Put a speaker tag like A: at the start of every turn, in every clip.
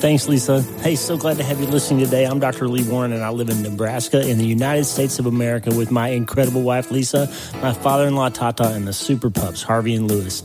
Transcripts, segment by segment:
A: Thanks, Lisa. Hey, so glad to have you listening today. I'm Dr. Lee Warren, and I live in Nebraska in the United States of America with my incredible wife, Lisa, my father in law, Tata, and the super pups, Harvey and Lewis.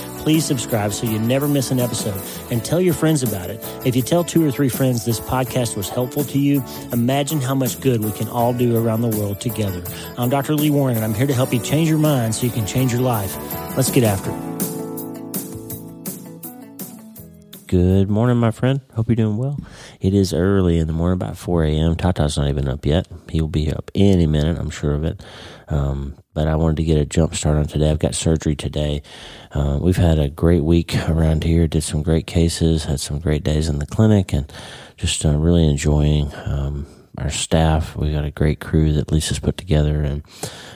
A: please subscribe so you never miss an episode and tell your friends about it. If you tell two or three friends this podcast was helpful to you, imagine how much good we can all do around the world together. I'm Dr. Lee Warren and I'm here to help you change your mind so you can change your life. Let's get after it. Good morning, my friend. Hope you're doing well. It is early in the morning, about 4 a.m. Tata's not even up yet. He'll be up any minute, I'm sure of it. Um, but I wanted to get a jump start on today. I've got surgery today. Uh, we've had a great week around here, did some great cases, had some great days in the clinic, and just uh, really enjoying um, our staff. We've got a great crew that Lisa's put together, and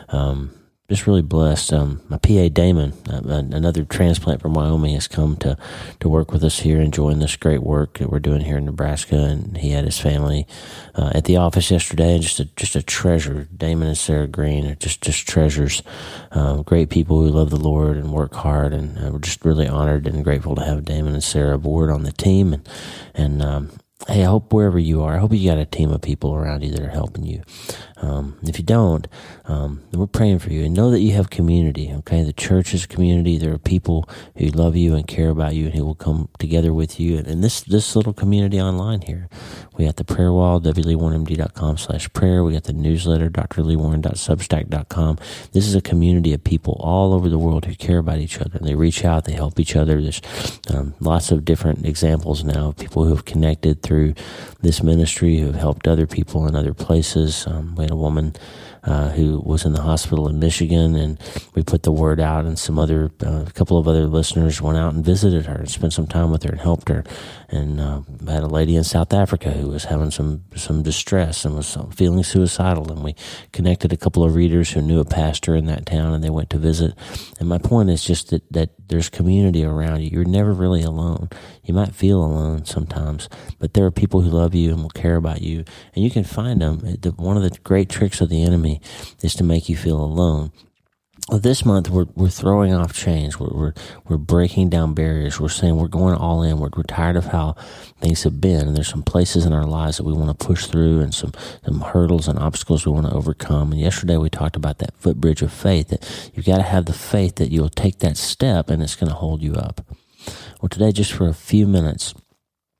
A: um, just really blessed. Um, my PA Damon, uh, another transplant from Wyoming, has come to to work with us here and join this great work that we're doing here in Nebraska. And he had his family uh, at the office yesterday, and just a just a treasure. Damon and Sarah Green are just just treasures, um, great people who love the Lord and work hard. And uh, we're just really honored and grateful to have Damon and Sarah aboard on the team. And and um, hey, I hope wherever you are, I hope you got a team of people around you that are helping you. Um, if you don't, um, we're praying for you and know that you have community. Okay, the church is a community. There are people who love you and care about you and who will come together with you. And, and this this little community online here, we got the prayer wall, wleewarrenmd.com slash prayer. We got the newsletter, drleewarren.substack.com. This is a community of people all over the world who care about each other. They reach out, they help each other. There's um, lots of different examples now of people who have connected through this ministry, who have helped other people in other places. Um, we had woman uh, who was in the hospital in Michigan, and we put the word out, and some other, uh, a couple of other listeners went out and visited her and spent some time with her and helped her. And uh, had a lady in South Africa who was having some some distress and was feeling suicidal, and we connected a couple of readers who knew a pastor in that town, and they went to visit. And my point is just that that there's community around you. You're never really alone. You might feel alone sometimes, but there are people who love you and will care about you, and you can find them. One of the great tricks of the enemy is to make you feel alone. This month we're we're throwing off chains. We're, we're we're breaking down barriers. We're saying we're going all in. We're, we're tired of how things have been, and there's some places in our lives that we want to push through, and some some hurdles and obstacles we want to overcome. And yesterday we talked about that footbridge of faith. That you've got to have the faith that you'll take that step, and it's going to hold you up. Well, today, just for a few minutes,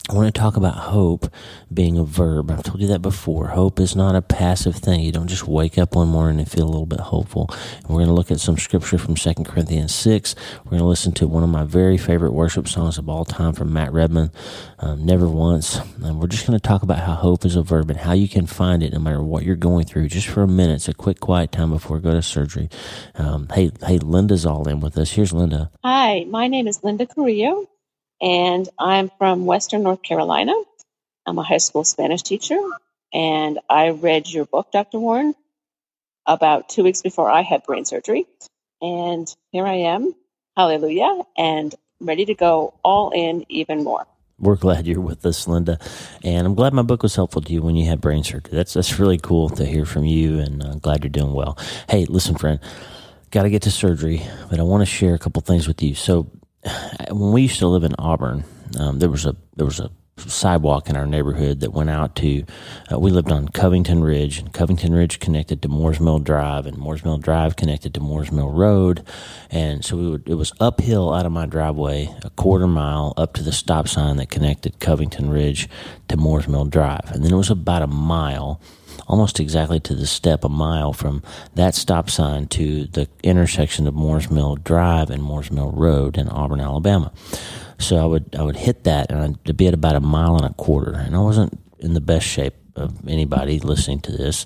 A: I want to talk about hope being a verb. I've told you that before. Hope is not a passive thing. You don't just wake up one morning and feel a little bit hopeful. And we're going to look at some scripture from 2 Corinthians 6. We're going to listen to one of my very favorite worship songs of all time from Matt Redman, um, Never Once. And we're just going to talk about how hope is a verb and how you can find it no matter what you're going through. Just for a minute. It's a quick, quiet time before we go to surgery. Um, hey, hey, Linda's all in with us. Here's Linda.
B: Hi, my name is Linda Carrillo and I'm from Western North Carolina. I'm a high school Spanish teacher, and I read your book, Dr. Warren, about two weeks before I had brain surgery. And here I am, hallelujah, and ready to go all in even more.
A: We're glad you're with us, Linda, and I'm glad my book was helpful to you when you had brain surgery. That's that's really cool to hear from you, and uh, glad you're doing well. Hey, listen, friend, got to get to surgery, but I want to share a couple things with you. So, when we used to live in Auburn, um, there was a there was a sidewalk in our neighborhood that went out to. Uh, we lived on Covington Ridge, and Covington Ridge connected to Moores Mill Drive, and Moores Mill Drive connected to Moores Mill Road, and so we would, it was uphill out of my driveway, a quarter mile up to the stop sign that connected Covington Ridge to Moores Mill Drive, and then it was about a mile almost exactly to the step a mile from that stop sign to the intersection of Moores Mill Drive and Moores Mill Road in Auburn, Alabama. So I would I would hit that and I'd be at about a mile and a quarter, and I wasn't in the best shape of anybody listening to this.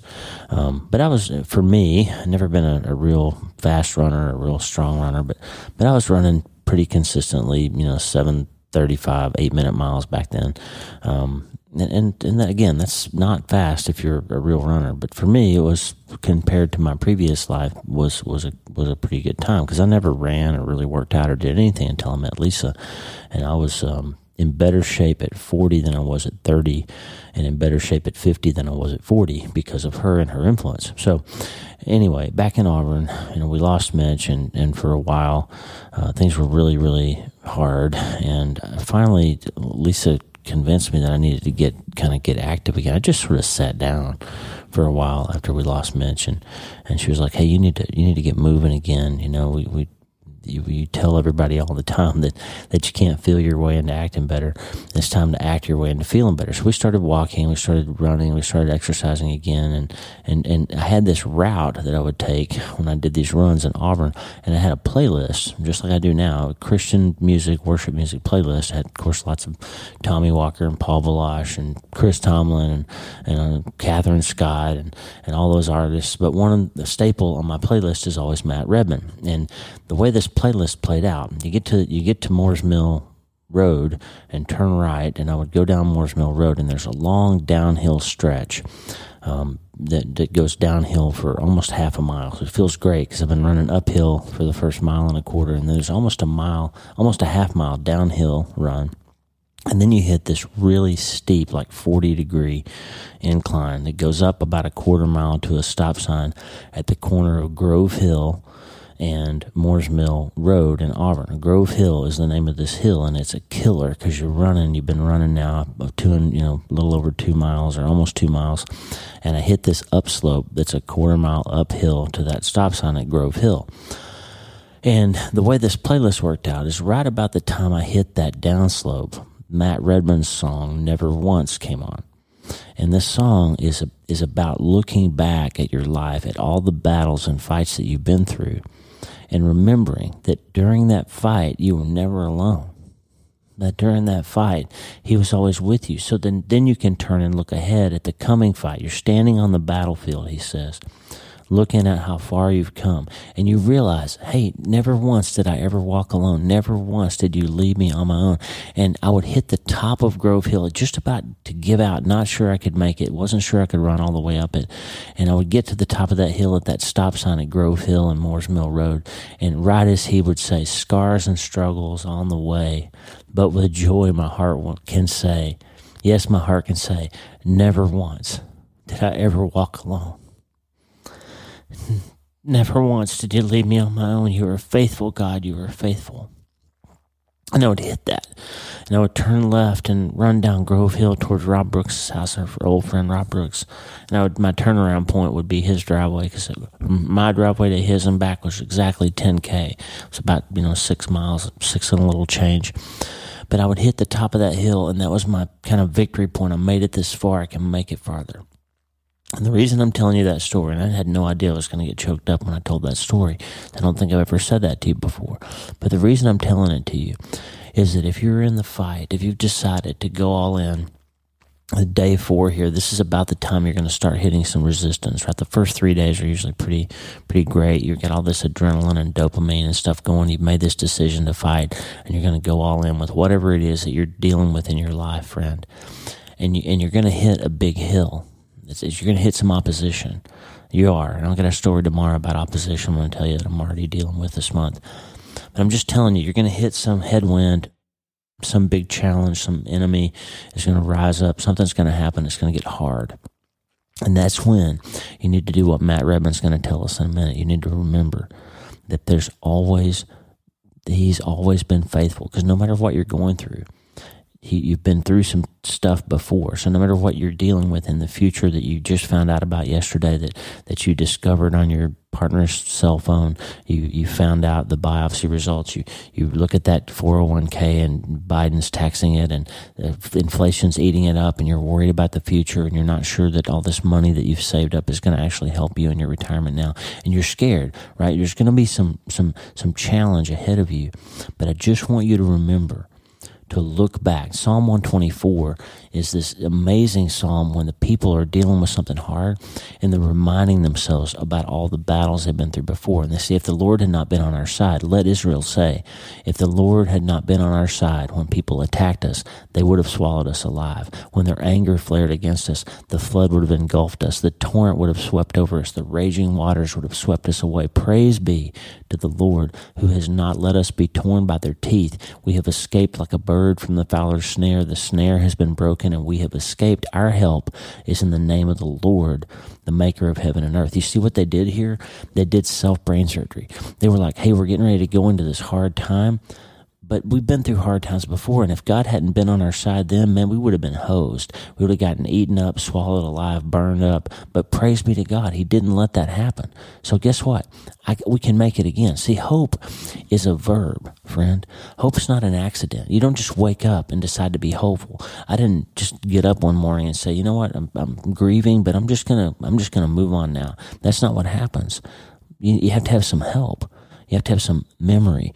A: Um, but I was, for me, I've never been a, a, real fast runner, a real strong runner, but but I was running pretty consistently, you know, seven thirty five, eight minute miles back then. Um, and and, and that, again, that's not fast if you're a real runner. But for me, it was compared to my previous life was was a was a pretty good time because I never ran or really worked out or did anything until I met Lisa, and I was um, in better shape at 40 than I was at 30, and in better shape at 50 than I was at 40 because of her and her influence. So, anyway, back in Auburn, you know, we lost Mitch, and, and for a while, uh, things were really, really hard. And finally, Lisa convinced me that I needed to get kind of get active again. I just sort of sat down for a while after we lost Mitch, and, and she was like, "Hey, you need to you need to get moving again. You know, we we you, you tell everybody all the time that, that you can't feel your way into acting better. It's time to act your way into feeling better. So we started walking, we started running, we started exercising again. And, and, and I had this route that I would take when I did these runs in Auburn. And I had a playlist, just like I do now, Christian music, worship music playlist. I had, of course, lots of Tommy Walker and Paul Baloche and Chris Tomlin and, and uh, Kathryn Scott and, and all those artists. But one of the staple on my playlist is always Matt Redman. And the way this playlist played out. You get to you get to Moores Mill Road and turn right, and I would go down Moores Mill Road, and there's a long downhill stretch um, that that goes downhill for almost half a mile. So it feels great because I've been running uphill for the first mile and a quarter, and there's almost a mile, almost a half mile downhill run. And then you hit this really steep, like 40 degree incline that goes up about a quarter mile to a stop sign at the corner of Grove Hill and Moores Mill Road in Auburn. Grove Hill is the name of this hill, and it's a killer because you're running. You've been running now two you know a little over two miles or almost two miles, and I hit this upslope that's a quarter mile uphill to that stop sign at Grove Hill. And the way this playlist worked out is right about the time I hit that downslope, Matt Redman's song "Never Once" came on. And this song is is about looking back at your life, at all the battles and fights that you've been through, and remembering that during that fight, you were never alone. That during that fight, he was always with you. So then, then you can turn and look ahead at the coming fight. You're standing on the battlefield, he says looking at how far you've come, and you realize, hey, never once did I ever walk alone. Never once did you leave me on my own. And I would hit the top of Grove Hill just about to give out, not sure I could make it, wasn't sure I could run all the way up it. And I would get to the top of that hill at that stop sign at Grove Hill and Moores Mill Road. And right as he would say, scars and struggles on the way, but with joy my heart can say, yes, my heart can say, never once did I ever walk alone. Never once did you leave me on my own. You a faithful God. You are faithful. And I would hit that. And I would turn left and run down Grove Hill towards Rob Brooks' house, our old friend Rob Brooks. And I would, my turnaround point would be his driveway because my driveway to his and back was exactly 10K. It was about, you know, six miles, six and a little change. But I would hit the top of that hill, and that was my kind of victory point. I made it this far, I can make it farther. And the reason I'm telling you that story, and I had no idea I was going to get choked up when I told that story. I don't think I've ever said that to you before. But the reason I'm telling it to you is that if you're in the fight, if you've decided to go all in, day four here, this is about the time you're going to start hitting some resistance, right? The first three days are usually pretty, pretty great. You get all this adrenaline and dopamine and stuff going. You've made this decision to fight and you're going to go all in with whatever it is that you're dealing with in your life, friend. And you, and you're going to hit a big hill you're going to hit some opposition. You are. And I'll get a story tomorrow about opposition. I'm going to tell you that I'm already dealing with this month. But I'm just telling you, you're going to hit some headwind, some big challenge, some enemy is going to rise up. Something's going to happen. It's going to get hard. And that's when you need to do what Matt Redman's going to tell us in a minute. You need to remember that there's always, he's always been faithful because no matter what you're going through, you've been through some stuff before. So no matter what you're dealing with in the future that you just found out about yesterday that, that you discovered on your partner's cell phone, you, you found out the biopsy results, you, you look at that 401k and Biden's taxing it and uh, inflation's eating it up and you're worried about the future and you're not sure that all this money that you've saved up is going to actually help you in your retirement now. And you're scared, right? There's going to be some, some, some challenge ahead of you. But I just want you to remember to look back. Psalm 124 is this amazing psalm when the people are dealing with something hard and they're reminding themselves about all the battles they've been through before. And they say, if the Lord had not been on our side, let Israel say, if the Lord had not been on our side when people attacked us, they would have swallowed us alive. When their anger flared against us, the flood would have engulfed us. The torrent would have swept over us. The raging waters would have swept us away. Praise be to the Lord who has not let us be torn by their teeth. We have escaped like a bird from the fowler's snare. The snare has been broken and we have escaped. Our help is in the name of the Lord, the maker of heaven and earth. You see what they did here? They did self brain surgery. They were like, hey, we're getting ready to go into this hard time but we've been through hard times before, and if God hadn't been on our side then, man, we would have been hosed. We would have gotten eaten up, swallowed alive, burned up. But praise be to God, He didn't let that happen. So guess what? I, we can make it again. See, hope is a verb, friend. Hope's not an accident. You don't just wake up and decide to be hopeful. I didn't just get up one morning and say, you know what, I'm, I'm grieving, but I'm just gonna, I'm just gonna move on now. That's not what happens. You, you have to have some help. You have to have some memory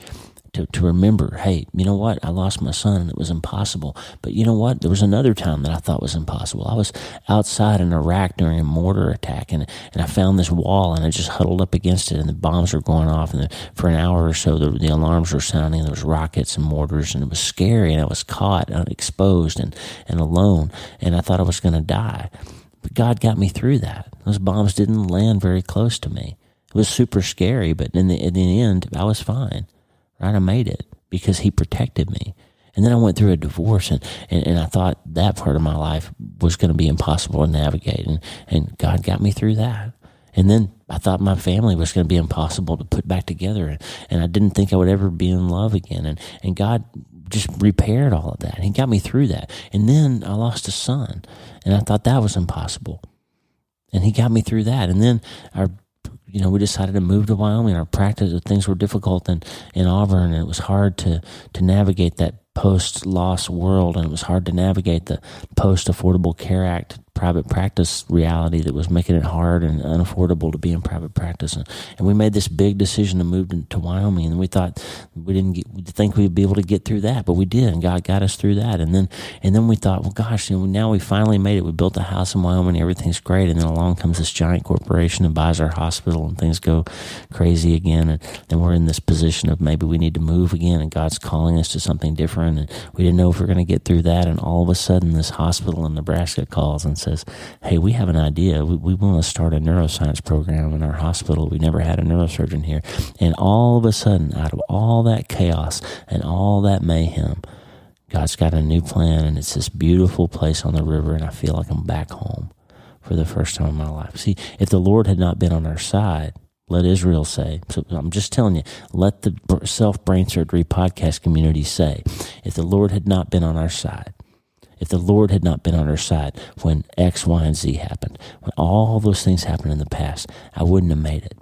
A: to, to remember, hey, you know what? I lost my son and it was impossible. But you know what? There was another time that I thought was impossible. I was outside in Iraq during a mortar attack and, and I found this wall and I just huddled up against it and the bombs were going off. And the, for an hour or so, the, the alarms were sounding. There was rockets and mortars and it was scary. And I was caught and exposed and, and alone. And I thought I was going to die. But God got me through that. Those bombs didn't land very close to me. It was super scary, but in the, in the end, I was fine right? I made it because he protected me. And then I went through a divorce and, and, and I thought that part of my life was going to be impossible to navigate. And, and God got me through that. And then I thought my family was going to be impossible to put back together. And, and I didn't think I would ever be in love again. And, and God just repaired all of that. He got me through that. And then I lost a son and I thought that was impossible. And he got me through that. And then our you know, we decided to move to Wyoming. Our practice, things were difficult in, in Auburn, and it was hard to, to navigate that post loss world, and it was hard to navigate the post Affordable Care Act private practice reality that was making it hard and unaffordable to be in private practice. And, and we made this big decision to move to, Wyoming, and we thought we didn't get, think we'd be able to get through that, but we did, and God got us through that. And then and then we thought, well, gosh, you know, now we finally made it. We built a house in Wyoming, everything's great. And then along comes this giant corporation and buys our hospital, and things go crazy again. And then we're in this position of maybe we need to move again, and God's calling us to something different. And we didn't know if we are going to get through that. And all of a sudden, this hospital in Nebraska calls and says, Hey, we have an idea. We, we want to start a neuroscience program in our hospital. We never had a neurosurgeon here. And all of a sudden, out of all that chaos and all that mayhem, God's got a new plan, and it's this beautiful place on the river, and I feel like I'm back home for the first time in my life. See, if the Lord had not been on our side, let Israel say. So I'm just telling you, let the self brain surgery podcast community say, if the Lord had not been on our side, if the Lord had not been on our side when X, Y, and Z happened, when all those things happened in the past, I wouldn't have made it.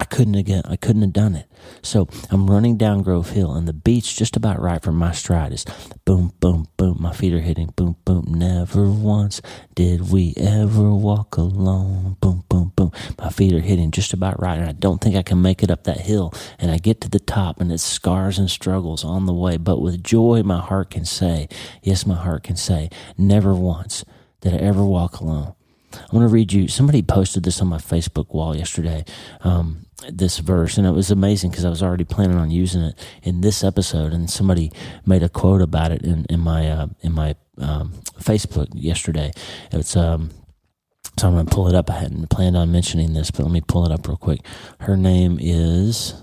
A: I couldn't again. I couldn't have done it. So I'm running down Grove Hill, and the beat's just about right for my stride. Is boom, boom, boom. My feet are hitting boom, boom. Never once did we ever walk alone. Boom, boom, boom. My feet are hitting just about right, and I don't think I can make it up that hill. And I get to the top, and it's scars and struggles on the way. But with joy, my heart can say, yes, my heart can say, never once did I ever walk alone. I want to read you. Somebody posted this on my Facebook wall yesterday. Um, this verse, and it was amazing because I was already planning on using it in this episode, and somebody made a quote about it in, in my uh, in my um, Facebook yesterday. It's um, so I'm going to pull it up. I hadn't planned on mentioning this, but let me pull it up real quick. Her name is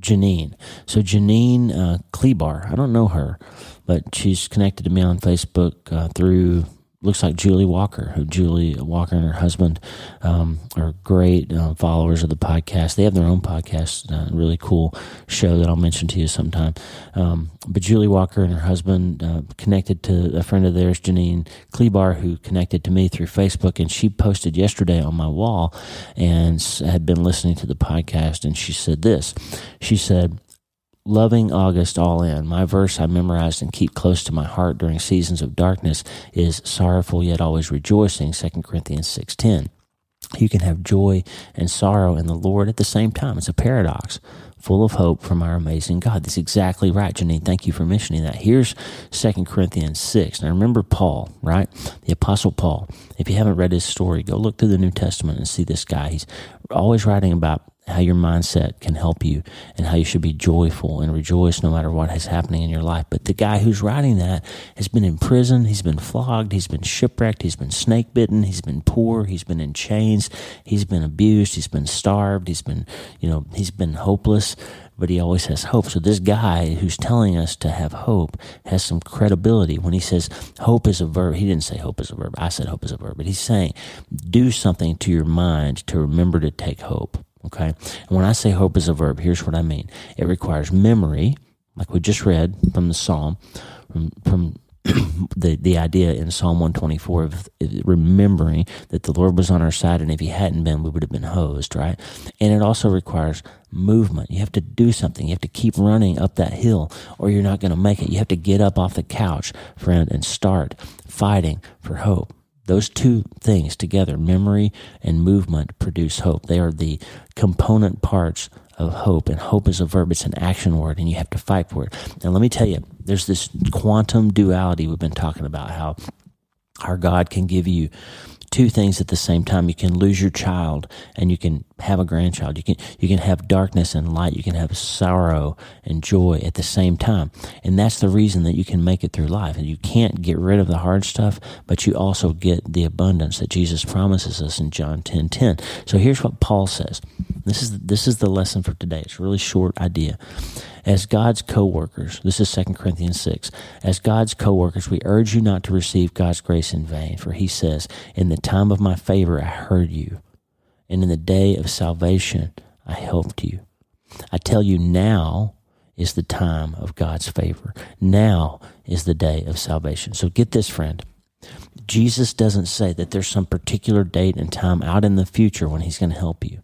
A: Janine. So Janine uh, Klebar. I don't know her, but she's connected to me on Facebook uh, through looks like Julie Walker, who Julie Walker and her husband um, are great uh, followers of the podcast. They have their own podcast, uh, really cool show that I'll mention to you sometime. Um, but Julie Walker and her husband uh, connected to a friend of theirs, Janine Klebar, who connected to me through Facebook, and she posted yesterday on my wall and had been listening to the podcast, and she said this. She said, loving August all in. My verse I memorized and keep close to my heart during seasons of darkness is sorrowful yet always rejoicing, 2 Corinthians 6:10. You can have joy and sorrow in the Lord at the same time. It's a paradox, full of hope from our amazing God. That's exactly right, Janine. Thank you for mentioning that. Here's 2 Corinthians 6. Now remember Paul, right? The Apostle Paul. If you haven't read his story, go look through the New Testament and see this guy. He's always writing about how your mindset can help you and how you should be joyful and rejoice no matter what is happening in your life. But the guy who's writing that has been in prison, he's been flogged, he's been shipwrecked, he's been snake bitten, he's been poor, he's been in chains, he's been abused, he's been starved, he's been, you know, he's been hopeless, but he always has hope. So this guy who's telling us to have hope has some credibility when he says hope is a verb. He didn't say hope is a verb. I said hope is a verb, but he's saying do something to your mind to remember to take hope. Okay. And when I say hope is a verb, here's what I mean. It requires memory, like we just read from the Psalm, from, from the, the idea in Psalm 124 of remembering that the Lord was on our side, and if He hadn't been, we would have been hosed, right? And it also requires movement. You have to do something. You have to keep running up that hill, or you're not going to make it. You have to get up off the couch, friend, and start fighting for hope. Those two things together, memory and movement, produce hope. They are the component parts of hope, and hope is a verb, it's an action word, and you have to fight for it. Now, let me tell you, there's this quantum duality we've been talking about how our God can give you two things at the same time. You can lose your child and you can have a grandchild. You can you can have darkness and light. You can have sorrow and joy at the same time. And that's the reason that you can make it through life. And you can't get rid of the hard stuff, but you also get the abundance that Jesus promises us in John 10:10. 10, 10. So here's what Paul says. This is this is the lesson for today. It's a really short idea. As God's co-workers, this is 2 Corinthians 6. As God's co-workers, we urge you not to receive God's grace in vain, for he says, "In the time of my favor I heard you, and in the day of salvation I helped you." I tell you now is the time of God's favor. Now is the day of salvation. So get this, friend. Jesus doesn't say that there's some particular date and time out in the future when he's going to help you.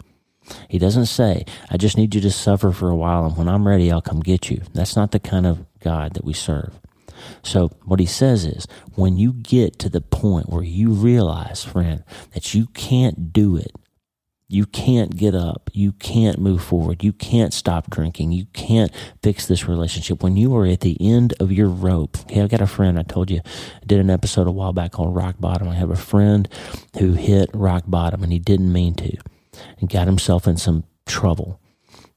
A: He doesn't say, I just need you to suffer for a while and when I'm ready, I'll come get you. That's not the kind of God that we serve. So, what he says is, when you get to the point where you realize, friend, that you can't do it, you can't get up, you can't move forward, you can't stop drinking, you can't fix this relationship. When you are at the end of your rope, okay, I've got a friend, I told you, I did an episode a while back called Rock Bottom. I have a friend who hit rock bottom and he didn't mean to and got himself in some trouble,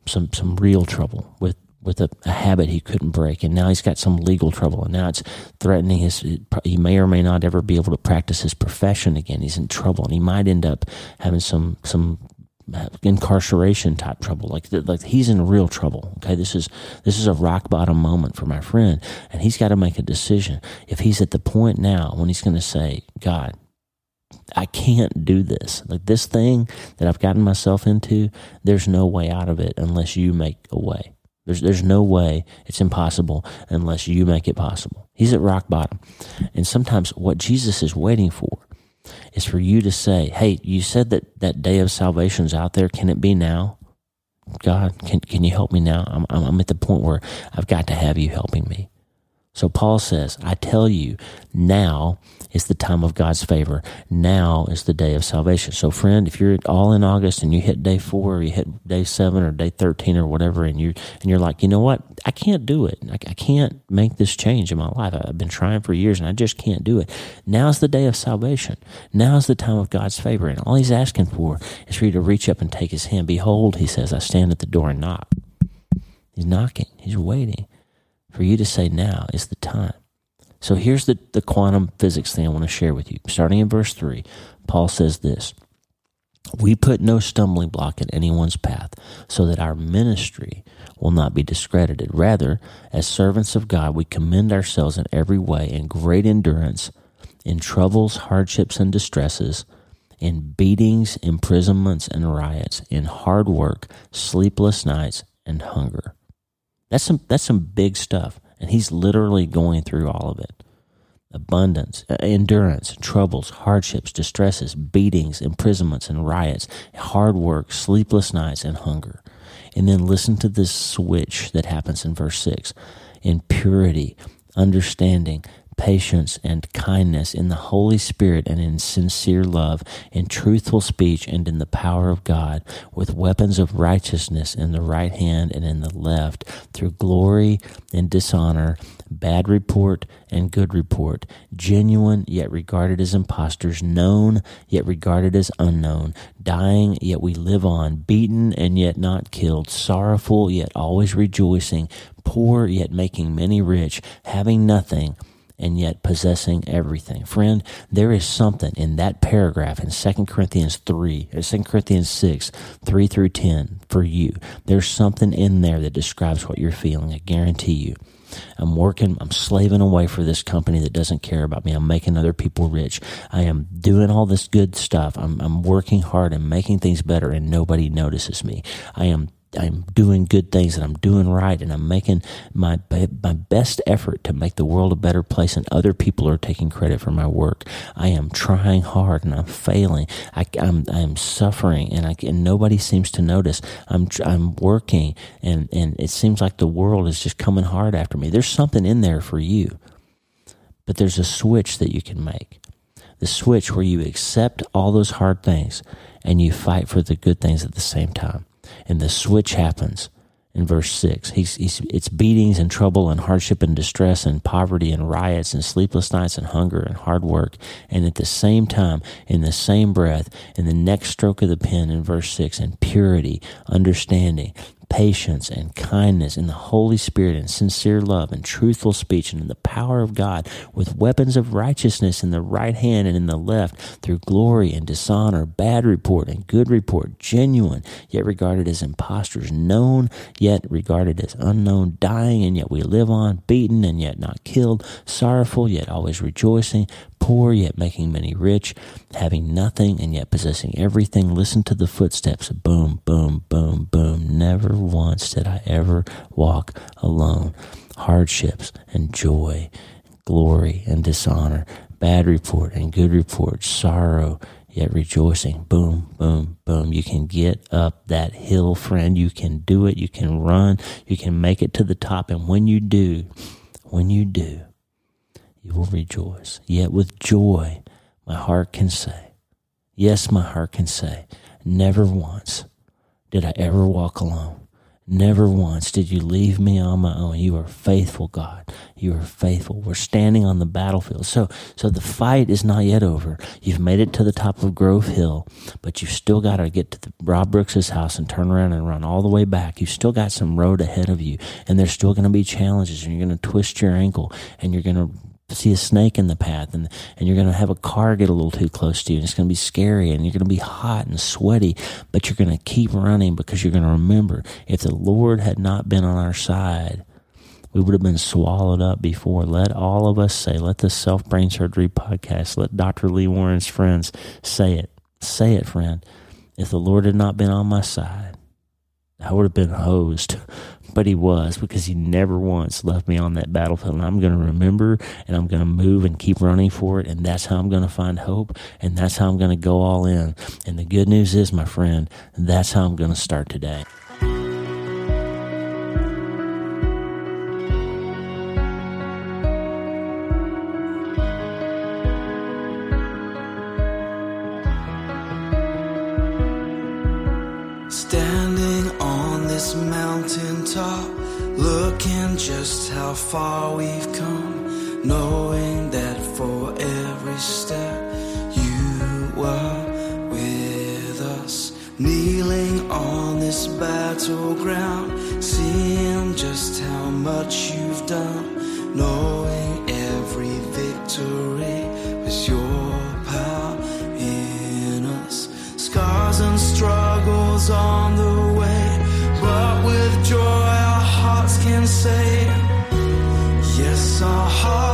A: some some real trouble with with a, a, habit he couldn't break, and now he's got some legal trouble, and now it's threatening his. He may or may not ever be able to practice his profession again. He's in trouble, and he might end up having some some uh, incarceration type trouble. Like like he's in real trouble. Okay, this is this is a rock bottom moment for my friend, and he's got to make a decision. If he's at the point now when he's going to say, God, I can't do this. Like this thing that I've gotten myself into, there's no way out of it unless you make a way. There's there's no way. It's impossible unless you make it possible. He's at rock bottom. And sometimes what Jesus is waiting for is for you to say, "Hey, you said that that day of salvation's out there. Can it be now?" God, can can you help me now? I'm I'm at the point where I've got to have you helping me. So Paul says, I tell you, now is the time of God's favor. Now is the day of salvation. So friend, if you're all in August and you hit day four or you hit day seven or day 13 or whatever, and you, and you're like, you know what? I can't do it. I, I can't make this change in my life. I've been trying for years and I just can't do it. Now's the day of salvation. Now's the time of God's favor. And all he's asking for is for you to reach up and take his hand. Behold, he says, I stand at the door and knock. He's knocking. He's waiting for you to say now is the time. So here's the, the quantum physics thing I want to share with you. Starting in verse 3, Paul says this We put no stumbling block in anyone's path so that our ministry will not be discredited. Rather, as servants of God, we commend ourselves in every way in great endurance in troubles, hardships, and distresses, in beatings, imprisonments, and riots, in hard work, sleepless nights, and hunger. That's some that's some big stuff, and he's literally going through all of it. Abundance, uh, endurance, troubles, hardships, distresses, beatings, imprisonments, and riots, hard work, sleepless nights, and hunger. And then listen to this switch that happens in verse 6 in purity, understanding, patience, and kindness, in the Holy Spirit, and in sincere love, in truthful speech, and in the power of God, with weapons of righteousness in the right hand and in the left, through glory and dishonor, bad report and good report, genuine yet regarded as impostors, known yet regarded as unknown, dying yet we live on, beaten and yet not killed, sorrowful yet always rejoicing, poor yet making many rich, having nothing and yet possessing everything. Friend, there is something in that paragraph in 2 Corinthians 3, uh, or 2 Corinthians 6, 3 through 10 for you. There's something in there that describes what you're feeling. I guarantee you. I'm working, I'm slaving away for this company that doesn't care about me. I'm making other people rich. I am doing all this good stuff. I'm, I'm working hard and making things better, and nobody notices me. I am I'm doing good things and I'm doing right and I'm making my my best effort to make the world a better place and other people are taking credit for my work. I am trying hard and I'm failing. I, am I'm, I'm suffering and I and nobody seems to notice. I'm I'm working and and it seems like the world is just coming hard after me. There's something in there for you, but there's a switch that you can make. The switch where you accept all those hard things and you fight for the good things at the same time and the switch happens in verse 6 he's, he's, it's beatings and trouble and hardship and distress and poverty and riots and sleepless nights and hunger and hard work. And at the same time in the same breath in the next stroke of the pen in verse 6 and purity understanding patience and kindness in the Holy Spirit and sincere love and truthful speech and in the power of God with weapons of righteousness in the right hand and in the left through glory and dishonor, bad report and good report, genuine yet regarded as impostors, known yet regarded as unknown, dying and yet we live on, beaten and yet not killed, sorrowful yet always rejoicing, poor yet making many rich, having nothing and yet possessing everything. Listen to the footsteps. Boom, boom, boom, boom. Never once did I ever walk alone. Hardships and joy, glory and dishonor, bad report and good report, sorrow yet rejoicing. Boom, boom, boom. You can get up that hill, friend. You can do it. You can run. You can make it to the top. And when you do, when you do, you will rejoice. Yet with joy, my heart can say, yes, my heart can say, never once did I ever walk alone. Never once did you leave me on my own. You are faithful, God. You are faithful. We're standing on the battlefield. So, so the fight is not yet over. You've made it to the top of Grove Hill, but you've still got to get to the, Rob Brooks's house and turn around and run all the way back. You've still got some road ahead of you, and there's still going to be challenges, and you're going to twist your ankle, and you're going to see a snake in the path and, and you're going to have a car get a little too close to you and it's going to be scary and you're going to be hot and sweaty, but you're going to keep running because you're going to remember if the Lord had not been on our side, we would have been swallowed up before. Let all of us say, let the Self Brain Surgery podcast, let Dr. Lee Warren's friends say it. Say it, friend. If the Lord had not been on my side, I would have been hosed but he was because he never once left me on that battlefield. And I'm going to remember and I'm going to move and keep running for it. And that's how I'm going to find hope. And that's how I'm going to go all in. And the good news is, my friend, that's how I'm going to start today.
C: Far we've come, knowing that for every step you were with us, kneeling on this battleground, seeing just how much you've done, knowing every victory was your power in us, scars and struggles on the way, but with joy our hearts can say heart.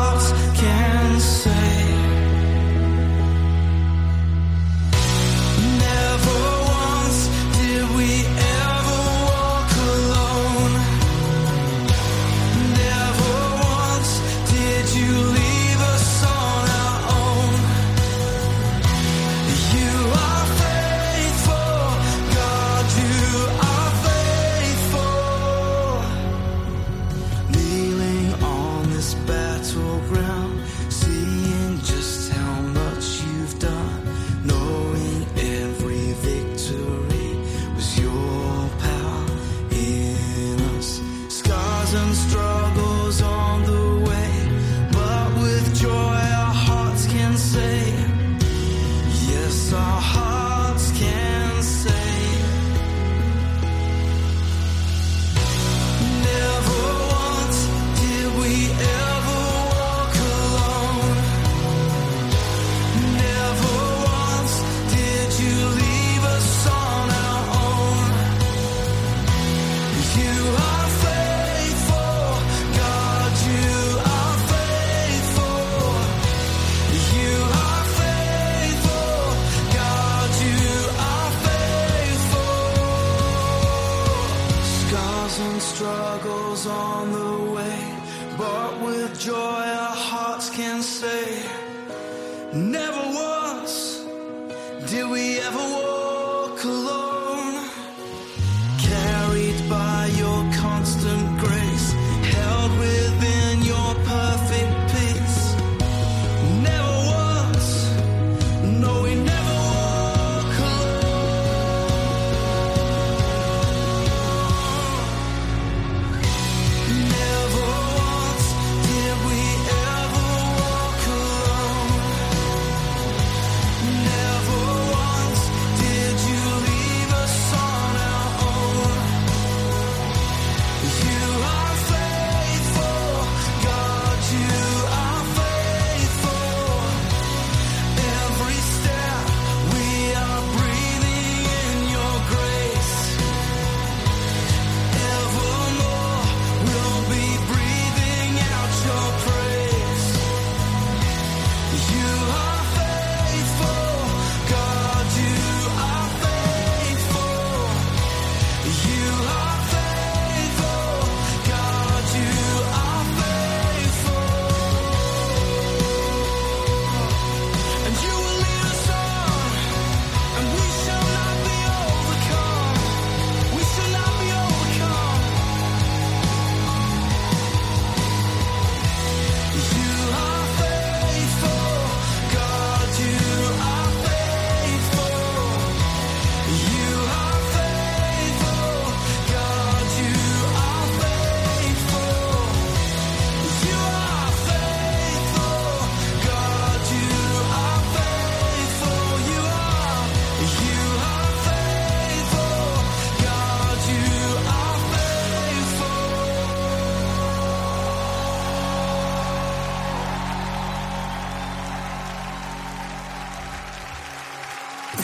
C: that's. And struggles on the way, but with joy our hearts can say,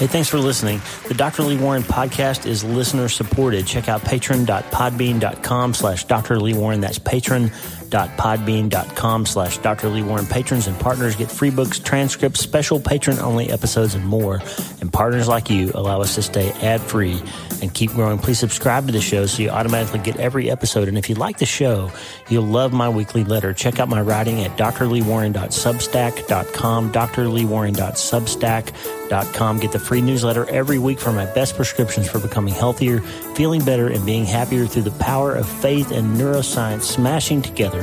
A: Hey, thanks for listening. The Dr. Lee Warren podcast is listener supported. Check out patron.podbean.com slash Dr. Lee Warren. That's patron.podbean.com slash Dr. Lee Warren. Patrons and partners get free books, transcripts, special patron only episodes, and more. And partners like you allow us to stay ad free and keep growing. Please subscribe to the show so you automatically get every episode. And if you like the show, you'll love my weekly letter. Check out my writing at drleewarren.substack.com, drleewarren.substack.com. Get the free newsletter every week for my best prescriptions for becoming healthier, feeling better, and being happier through the power of faith and neuroscience smashing together